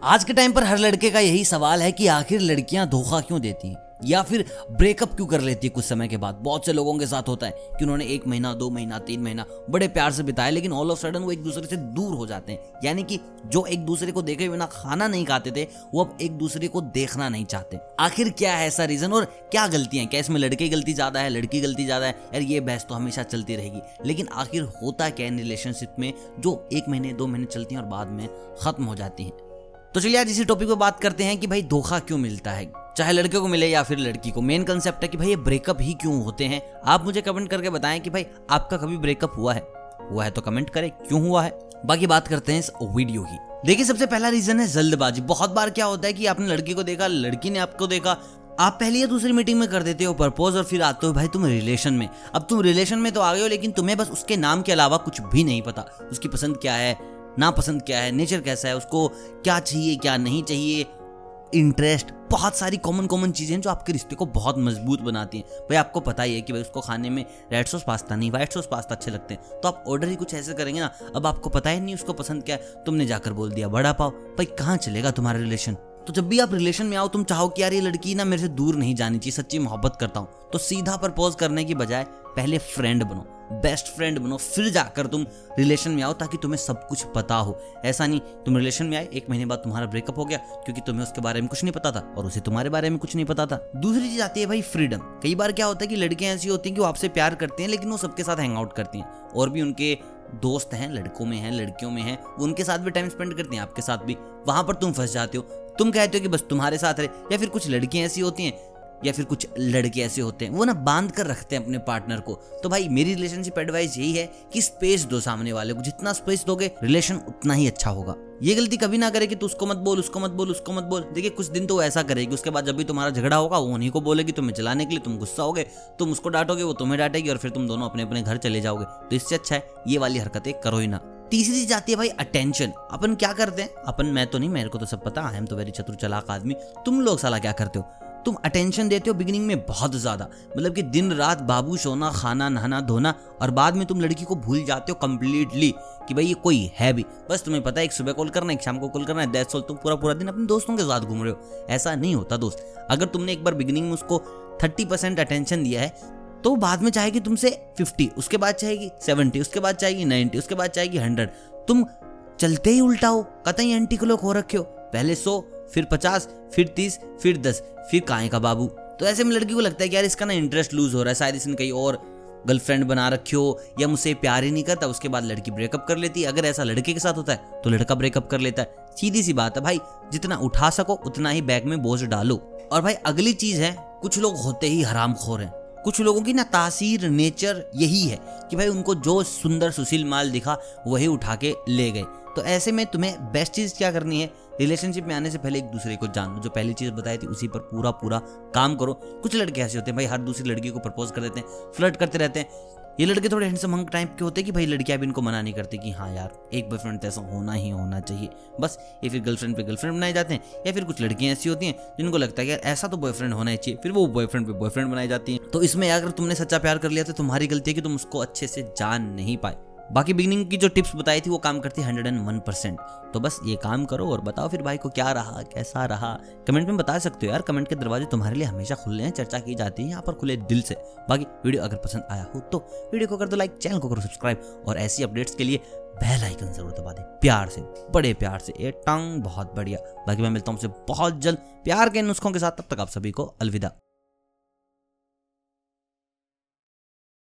आज के टाइम पर हर लड़के का यही सवाल है कि आखिर लड़कियाँ धोखा क्यों देती हैं? या फिर ब्रेकअप क्यों कर लेती है कुछ समय के बाद? बहुत से लोगों के साथ होता है कि उन्होंने एक महीना, दो महीना, तीन महीना बड़े प्यार से बिताया, लेकिन ऑल ऑफ़ सडन वो एक दूसरे से दूर हो जाते हैं। यानी कि जो एक दूसरे को देखे बिना खाना नहीं खाते थे, वो अब एक दूसरे को देखना नहीं चाहते। आखिर क्या है ऐसा रीजन और क्या गलतियाँ क्या इसमें लड़के की गलती ज़्यादा है, लड़की गलती ज़्यादा है? यार ये बहस तो हमेशा चलती रहेगी। लेकिन आखिर होता क्या इन रिलेशनशिप में? जो एक महीने, दो महीने चलती हैं और बाद में खत्म हो जाती हैं। तो चलिए आज इसी टॉपिक पे बात करते हैं कि भाई धोखा क्यों मिलता है? चाहे लड़के को मिले या फिर लड़की को मेन कंसेप्ट है कि भाई ये ब्रेकअप ही क्यों होते हैं? आप मुझे कमेंट करके बताएँ कि भाई आपका कभी ब्रेकअप हुआ है? हुआ है तो कमेंट करें, क्यों हुआ है? बाकी बात करते हैं इस वीडियो की। देखिए, सबसे पहला रीजन है जल्दबाजी। बहुत बार क्या होता है कि आपने लड़की को देखा, लड़की ने आपको देखा, आप पहली या दूसरी मीटिंग में कर देते हो प्रपोज और फिर आते हो, भाई तुम रिलेशन में। अब तुम रिलेशन में तो आ गए हो, लेकिन तुम्हें बस उसके नाम के अलावा कुछ भी नहीं पता। उसकी पसंद क्या है? नापसंद क्या है, नेचर कैसा है, उसको क्या चाहिए, क्या नहीं चाहिए इंटरेस्ट बहुत सारी कॉमन कॉमन चीज़ें हैं जो आपके रिश्ते को बहुत मज़बूत बनाती हैं। भाई, आपको पता ही है कि भाई, उसको खाने में रेड सॉस पास्ता नहीं वाइट सॉस पास्ता अच्छे लगते हैं। तो आप ऑर्डर ही कुछ ऐसे करेंगे ना, अब आपको पता ही नहीं उसको पसंद क्या है, तुमने जाकर बोल दिया बड़ा पाव? भाई, कहाँ चलेगा तुम्हारा रिलेशन तो जब भी आप रिलेशन में आओ, तुम चाहो कि यार ये लड़की ना मेरे से दूर नहीं जानी चाहिए, सच्ची मोहब्बत करता हूँ। तो सीधा प्रपोज करने की बजाय, पहले फ्रेंड बनो बेस्ट फ्रेंड बनो, फिर जाकर तुम रिलेशन में आओ, ताकि तुम्हें सब कुछ पता हो। ऐसा नहीं, तुम रिलेशन में आए, एक महीने बाद तुम्हारा ब्रेकअप हो गया, क्योंकि तुम्हें उसके बारे में कुछ नहीं पता था, और उसे तुम्हारे बारे में कुछ नहीं पता था। दूसरी चीज़ आती है भाई फ्रीडम कई बार क्या होता है कि लड़कियाँ ऐसी होती हैं कि वो आपसे प्यार करती हैं, लेकिन वो सबके साथ हैंग आउट करती हैं, और भी उनके दोस्त हैं, लड़कों में हैं, लड़कियों में हैं, वो उनके साथ भी टाइम स्पेंड करते हैं, आपके साथ भी। वहाँ पर तुम फंस जाते हो। तुम कहते हो कि बस तुम्हारे साथ रहे, या फिर कुछ लड़कियाँ ऐसी होती हैं या फिर कुछ लड़के ऐसे होते हैं, वो ना बाँध कर रखते हैं अपने पार्टनर को। तो भाई, मेरी रिलेशनशिप एडवाइस यही है कि स्पेस दो सामने वाले को। जितना स्पेस दोगे रिलेशन उतना ही अच्छा होगा। ये गलती कभी ना करे कि तू उसको मत बोल, उसको मत बोल, उसको मत बोल। देखिए, कुछ दिन तो वो ऐसा करेगी, उसके बाद जब भी तुम्हारा झगड़ा होगा, वो उन्हीं को बोलेगी, तुम्हें चलाने के लिए तुम गुस्सा होगे, तुम उसको डांटोगे, वो तुम्हें डांटेगी और फिर तुम दोनों अपने अपने घर चले जाओगे। तो इससे अच्छा है, ये वाली हरकतें करो ही ना। तीसरी चीज़ आती है भाई अटेंशन अपन क्या करते हैं? अपन, मैं तो नहीं, मेरे को तो सब पता है हम तो वेरी चतुर चलाक आदमी। तुम लोग साला क्या करते हो? तुम अटेंशन देते हो बिगिनिंग में बहुत ज़्यादा। मतलब कि दिन, रात बाबू सोना, खाना, नहाना, धोना और बाद में तुम लड़की को भूल जाते हो कंप्लीटली कि भाई ये कोई है भी। बस तुम्हें पता है, एक सुबह कॉल करना है एक शाम को कॉल करना है दैट्स ऑल तुम पूरा पूरा दिन अपने दोस्तों के साथ घूम रहे हो। ऐसा नहीं होता दोस्त। अगर तुमने एक बार बिगिनिंग में उसको थर्टी परसेंट अटेंशन दिया है तो बाद में चाहेगी तुमसे फिफ्टी उसके बाद चाहेगी सेवेंटी उसके बाद चाहेगी नाइन्टी उसके बाद चाहेगी हंड्रेड तुम चलते ही उल्टा हो, कतई एंटी को हो रखे हो। पहले सौ फिर पचास, फिर तीस, फिर दस, फिर काहे का बाबू? तो ऐसे में लड़की को लगता है कि यार इसका ना इंटरेस्ट लूज हो रहा है, शायद इसने कहीं और गर्लफ्रेंड बना रखी हो, या मुझसे प्यार ही नहीं करता, उसके बाद लड़की ब्रेकअप कर लेती है। अगर ऐसा लड़के के साथ होता है तो लड़का ब्रेकअप कर लेता है। सीधी सी बात है भाई, जितना उठा सको, उतना ही बैग में बोझ डालो। और भाई, अगली चीज़ है, कुछ लोग होते ही हराम खोर हैं। कुछ लोगों की ना तासीर नेचर यही है कि भाई उनको जो सुंदर सुशील माल दिखा, वही उठा के ले गए। तो ऐसे में तुम्हें बेस्ट चीज़ क्या करनी है? रिलेशनशिप में आने से पहले एक दूसरे को जान लो। जो पहली चीज़ बताई थी, उसी पर पूरा पूरा काम करो। कुछ लड़के ऐसे होते हैं, भाई, हर दूसरी लड़की को प्रपोज कर देते हैं फ्लर्ट करते रहते हैं। ये लड़के थोड़े हैंडसम हंग टाइप के होते हैं कि, भाई, लड़कियाँ भी इनको मना नहीं करती कि हाँ यार, एक बॉयफ्रेंड तो ऐसा होना ही होना चाहिए। बस, ये फिर गर्लफ्रेंड पे गर्लफ्रेंड बनाए जाते हैं, या फिर कुछ लड़कियाँ ऐसी होती हैं, जिनको लगता है कि, यार, ऐसा तो बॉयफ्रेंड होना ही चाहिए। फिर वो बॉयफ्रेंड पे बॉयफ्रेंड बनाई जाती है। तो इसमें अगर तुमने सच्चा प्यार कर लिया तो तुम्हारी गलती है कि तुम उसको अच्छे से जान नहीं पाए। बाकी बिगनिंग की जो टिप्स बताई थी, वो काम करती है हंड्रेड एंड वन परसेंट तो बस ये काम करो और बताओ फिर भाई को क्या रहा, कैसा रहा। कमेंट में बता सकते हो यार कमेंट के दरवाजे तुम्हारे लिए हमेशा खुले हैं, चर्चा की जाती है, यहाँ पर खुले दिल से। बाकी वीडियो अगर पसंद आया हो तो वीडियो को कर दो लाइक चैनल को करो सब्सक्राइब और ऐसी अपडेट्स के लिए बेल आइकन ज़रूर दबा दे, प्यार से, बड़े प्यार से। ये टंग बहुत बढ़िया। बाकी मैं मिलता हूँ बहुत जल्द प्यार के नुस्खों के साथ, तब तक आप सभी को अलविदा।